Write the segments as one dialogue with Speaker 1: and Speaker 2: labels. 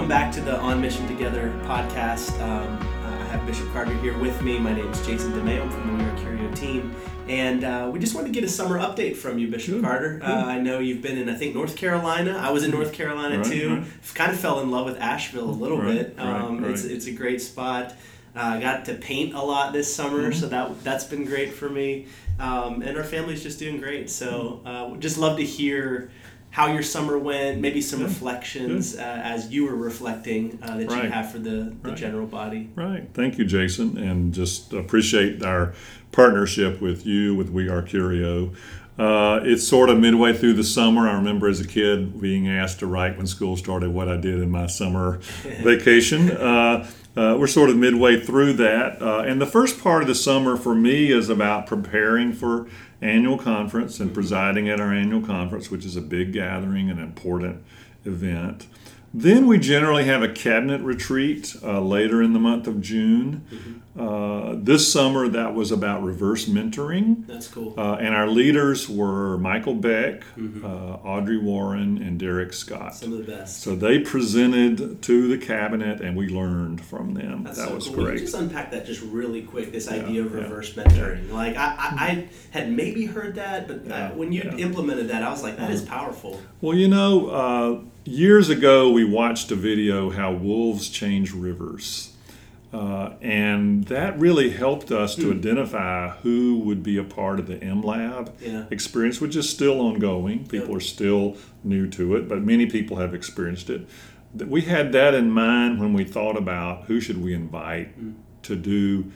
Speaker 1: welcome back to the On Mission Together podcast. Um, I have Bishop Carter here with me. My name is Jason DeMeo. I'm from the We Are Curio team. And uh, we just wanted to get a summer update from you, Bishop
Speaker 2: Good,
Speaker 1: Carter. Uh, I know you've been in, I think, North Carolina. I was in North Carolina
Speaker 2: Right,
Speaker 1: too.
Speaker 2: right.
Speaker 1: Kind of fell in love with Asheville a little
Speaker 2: Right,
Speaker 1: bit. Um, It's, it's a great spot. Uh, I got to paint a lot this summer,
Speaker 2: Mm-hmm.
Speaker 1: so that that's been great for me. Um, and our family's just doing great. So uh, just love to hear how your summer went, maybe some
Speaker 2: Good,
Speaker 1: reflections uh, as you were reflecting uh, that you have for the, the
Speaker 2: Right.
Speaker 1: general body.
Speaker 2: Right. Thank you, Jason, and just appreciate our partnership with you with We Are Curio. Uh, it's sort of midway through the summer. I remember as a kid being asked to write when school started what I did in my summer vacation. Uh, uh, we're sort of midway through that. Uh, and the first part of the summer for me is about preparing for annual conference and presiding at our annual conference, which is a big gathering, an important event. Then we generally have a cabinet retreat uh, later in the month of June. Uh, this summer, that was about reverse mentoring.
Speaker 1: That's cool.
Speaker 2: Uh, and our leaders were Michael Beck, uh, Audrey Warren, and Derek Scott.
Speaker 1: Some of the best.
Speaker 2: So they presented to the cabinet, and we learned from them.
Speaker 1: That's
Speaker 2: that
Speaker 1: so
Speaker 2: was
Speaker 1: cool.
Speaker 2: Great.
Speaker 1: Just unpack that just really quick. This idea of
Speaker 2: yeah.
Speaker 1: reverse mentoring. Like I, I, I had maybe heard that, but
Speaker 2: Yeah,
Speaker 1: uh, when you
Speaker 2: yeah.
Speaker 1: implemented that, I was like, that is powerful.
Speaker 2: Well, you know, uh, years ago we watched a video how wolves change rivers. Uh, and that really helped us to identify who would be a part of the MLab
Speaker 1: Yeah.
Speaker 2: experience, which is still ongoing. People
Speaker 1: Yeah.
Speaker 2: are still new to it, but many people have experienced it. We had that in mind when we thought about who should we invite
Speaker 1: Hmm.
Speaker 2: to do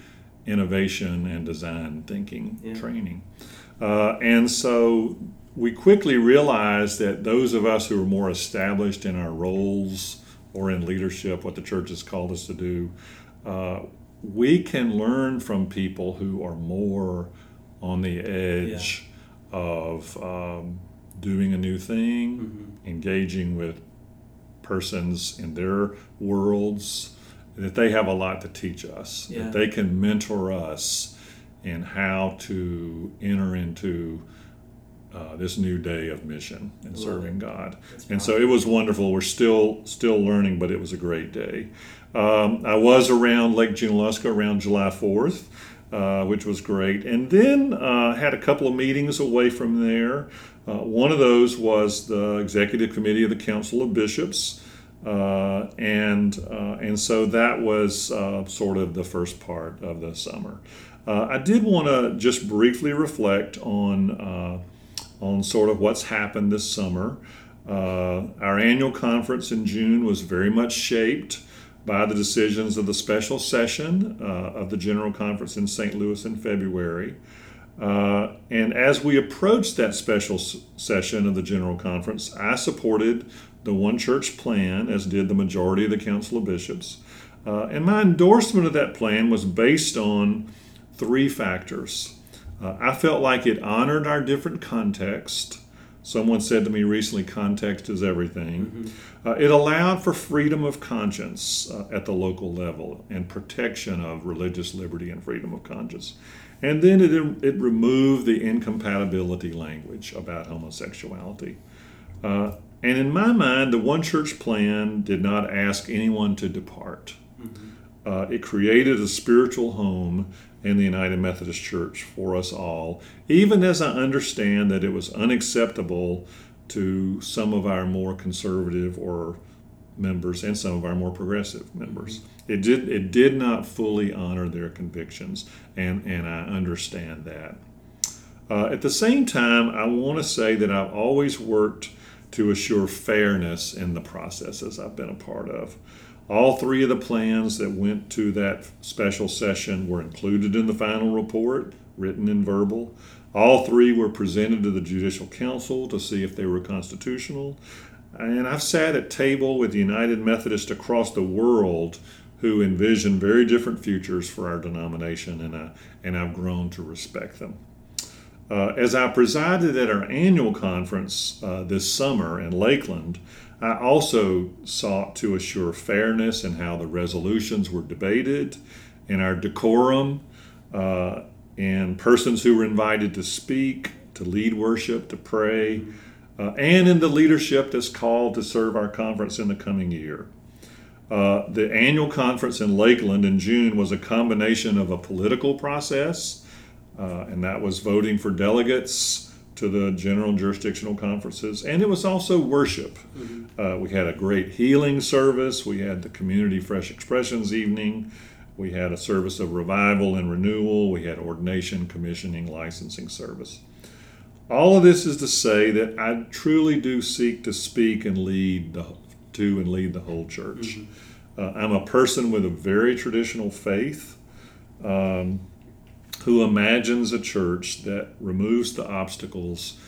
Speaker 2: innovation and design thinking
Speaker 1: Yeah.
Speaker 2: training. Uh, and so we quickly realized that those of us who are more established in our roles or in leadership, what the church has called us to do, uh, we can learn from people who are more on the edge of um, doing a new thing, engaging with persons in their worlds, that they have a lot to teach us,
Speaker 1: Yeah.
Speaker 2: that they can mentor us in how to enter into uh, this new day of mission and serving. God. And so it was wonderful. We're still still learning, but it was a great day. Um, I was around Lake Junaluska around July 4th, uh, which was great. And then uh, had a couple of meetings away from there. Uh, one of those was the executive committee of the Council of Bishops. Uh, and uh, and so that was uh, sort of the first part of the summer. Uh, I did want to just briefly reflect on uh, on sort of what's happened this summer. Uh, our annual conference in June was very much shaped by the decisions of the special session uh, of the General Conference in St. Louis in February. Uh, and as we approached that special s- session of the General Conference, I supported the One Church plan, as did the majority of the Council of Bishops. Uh, and my endorsement of that plan was based on three factors. Uh, I felt like it honored our different context. Someone said to me recently, context is everything. Uh, it allowed for freedom of conscience uh, at the local level and protection of religious liberty and freedom of conscience. And then it, it removed the incompatibility language about homosexuality. Uh, and in my mind, the One Church plan did not ask anyone to depart. Uh, it created a spiritual home in the United Methodist Church for us all, even as I understand that it was unacceptable to some of our more conservative or members and some of our more progressive members. It did it did not fully honor their convictions, and, and I understand that. Uh, at the same time, I want to say that I've always worked to assure fairness in the processes I've been a part of. All three of the plans that went to that special session were included in the final report, written and verbal. All three were presented to the Judicial Council to see if they were constitutional. And I've sat at table with United Methodists across the world who envision very different futures for our denomination, and, I, and I've grown to respect them. Uh, as I presided at our annual conference uh, this summer in Lakeland, I also sought to assure fairness in how the resolutions were debated, in our decorum, uh, in persons who were invited to speak, to lead worship, to pray, uh, and in the leadership that's called to serve our conference in the coming year. Uh, the annual conference in Lakeland in June was a combination of a political process, uh, and that was voting for delegates to the general jurisdictional conferences, and it was also worship. Mm-hmm. Uh, we had a great healing service, we had the Community Fresh Expressions evening, we had a service of revival and renewal, we had ordination, commissioning, licensing service. All of this is to say that I truly do seek to speak and lead the, to and lead the whole church. Mm-hmm. Uh, I'm a person with a very traditional faith um, who imagines a church that removes the obstacles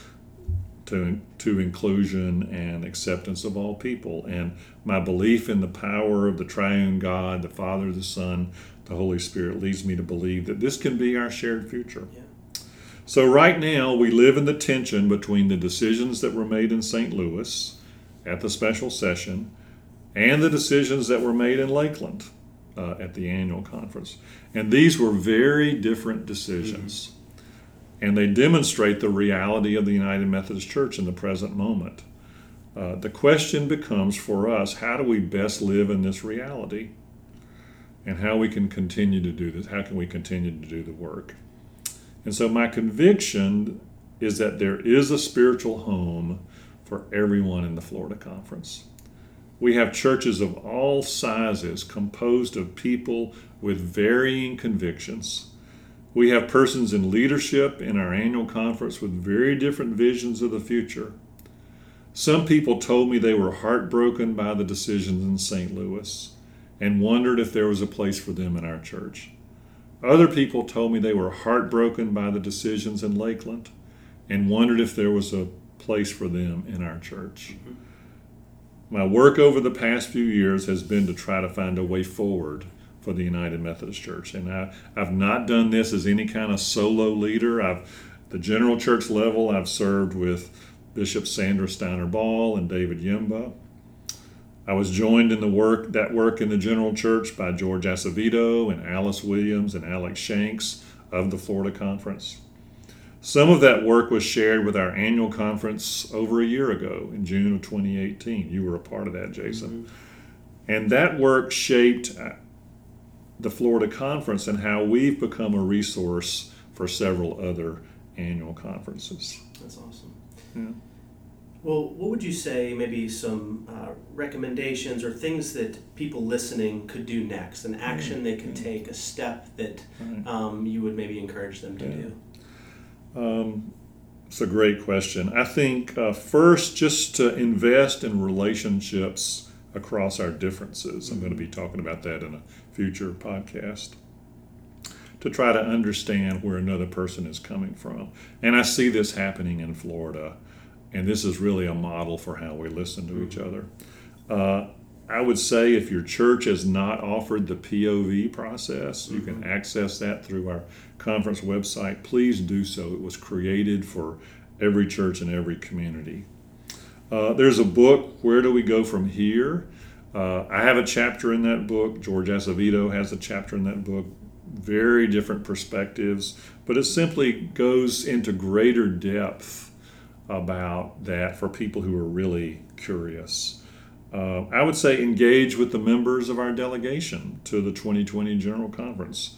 Speaker 2: to, to inclusion and acceptance of all people. And my belief in the power of the triune God, the Father, the Son, the Holy Spirit, leads me to believe that this can be our shared future. Yeah. So, right now, we live in the tension between the decisions that were made in St. Louis at the special session and the decisions that were made in Lakeland uh, at the annual conference. And these were very different decisions. Mm-hmm. And they demonstrate the reality of the United Methodist Church in the present moment. Uh, the question becomes for us how do we best live in this reality? And how we can continue to do this? How can we continue to do the work? And so, my conviction is that there is a spiritual home for everyone in the Florida Conference. We have churches of all sizes composed of people with varying convictions. We have persons in leadership in our annual conference with very different visions of the future. Some people told me they were heartbroken by the decisions in St. Louis and wondered if there was a place for them in our church. Other people told me they were heartbroken by the decisions in Lakeland and wondered if there was a place for them in our church. Mm-hmm. My work over the past few years has been to try to find a way forward for the United Methodist Church. And I, I've not done this as any kind of solo leader. I've the general church level, I've served with Bishop Sandra Steiner Ball and David Yemba. I was joined in the work that work in the general church by George Acevedo and Alice Williams and Alex Shanks of the Florida Conference. Some of that work was shared with our annual conference over a year ago in June of 2018. You were a part of that, Jason. Mm-hmm. And that work shaped uh, the Florida Conference and how we've become a resource for several other annual conferences.
Speaker 1: That's awesome. Yeah. Well, what would you say, maybe some uh, recommendations or things that people listening could do next, an action they can take, a step that um, you would maybe encourage them to yeah. do?
Speaker 2: Um, it's a great question. I think uh, first, just to invest in relationships across our differences. I'm going to be talking about that in a future podcast to try to understand where another person is coming from. And I see this happening in Florida, and this is really a model for how we listen to each other. Uh, I would say if your church has not offered the POV process, you can mm-hmm. access that through our conference website. Please do so. It was created for every church and every community. Uh, there's a book, Where Do We Go From Here? Uh, I have a chapter in that book. George Acevedo has a chapter in that book. Very different perspectives, but it simply goes into greater depth about that for people who are really curious. Uh, I would say engage with the members of our delegation to the 2020 General Conference.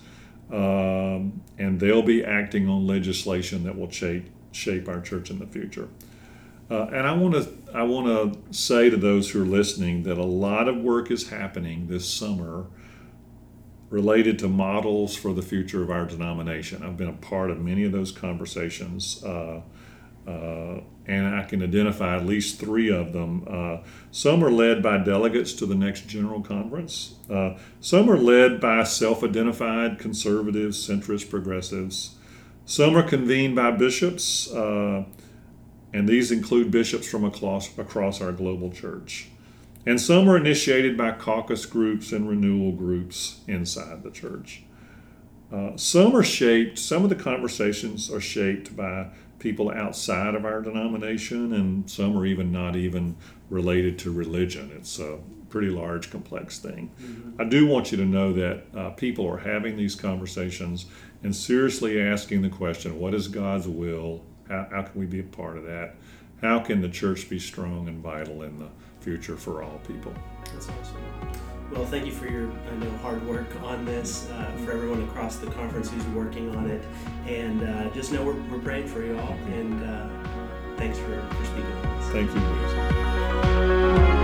Speaker 2: Um, and they'll be acting on legislation that will shape, shape our church in the future. Uh, and I want to I want to say to those who are listening that a lot of work is happening this summer related to models for the future of our denomination. I've been a part of many of those conversations. Uh, uh, and I can identify at least three of them. Uh, some are led by delegates to the next General Conference. Uh, some are led by self identified conservatives, centrist progressives. Some are convened by bishops, uh, and these include bishops from across, across our global church. And some are initiated by caucus groups and renewal groups inside the church. Uh, some are shaped, some of the conversations are shaped by people outside of our denomination, and some are even not even related to religion. It's a pretty large, complex thing. Mm-hmm. I do want you to know that uh, people are having these conversations and seriously asking the question what is God's will? How, how can we be a part of that? How can the church be strong and vital in the future for all people?
Speaker 1: That's awesome. Well, thank you for your, I know, hard work on this, uh, for everyone across the conference who's working on it. And uh, just know we're, we're praying for you all. And uh, thanks for, for speaking.
Speaker 2: Thank you.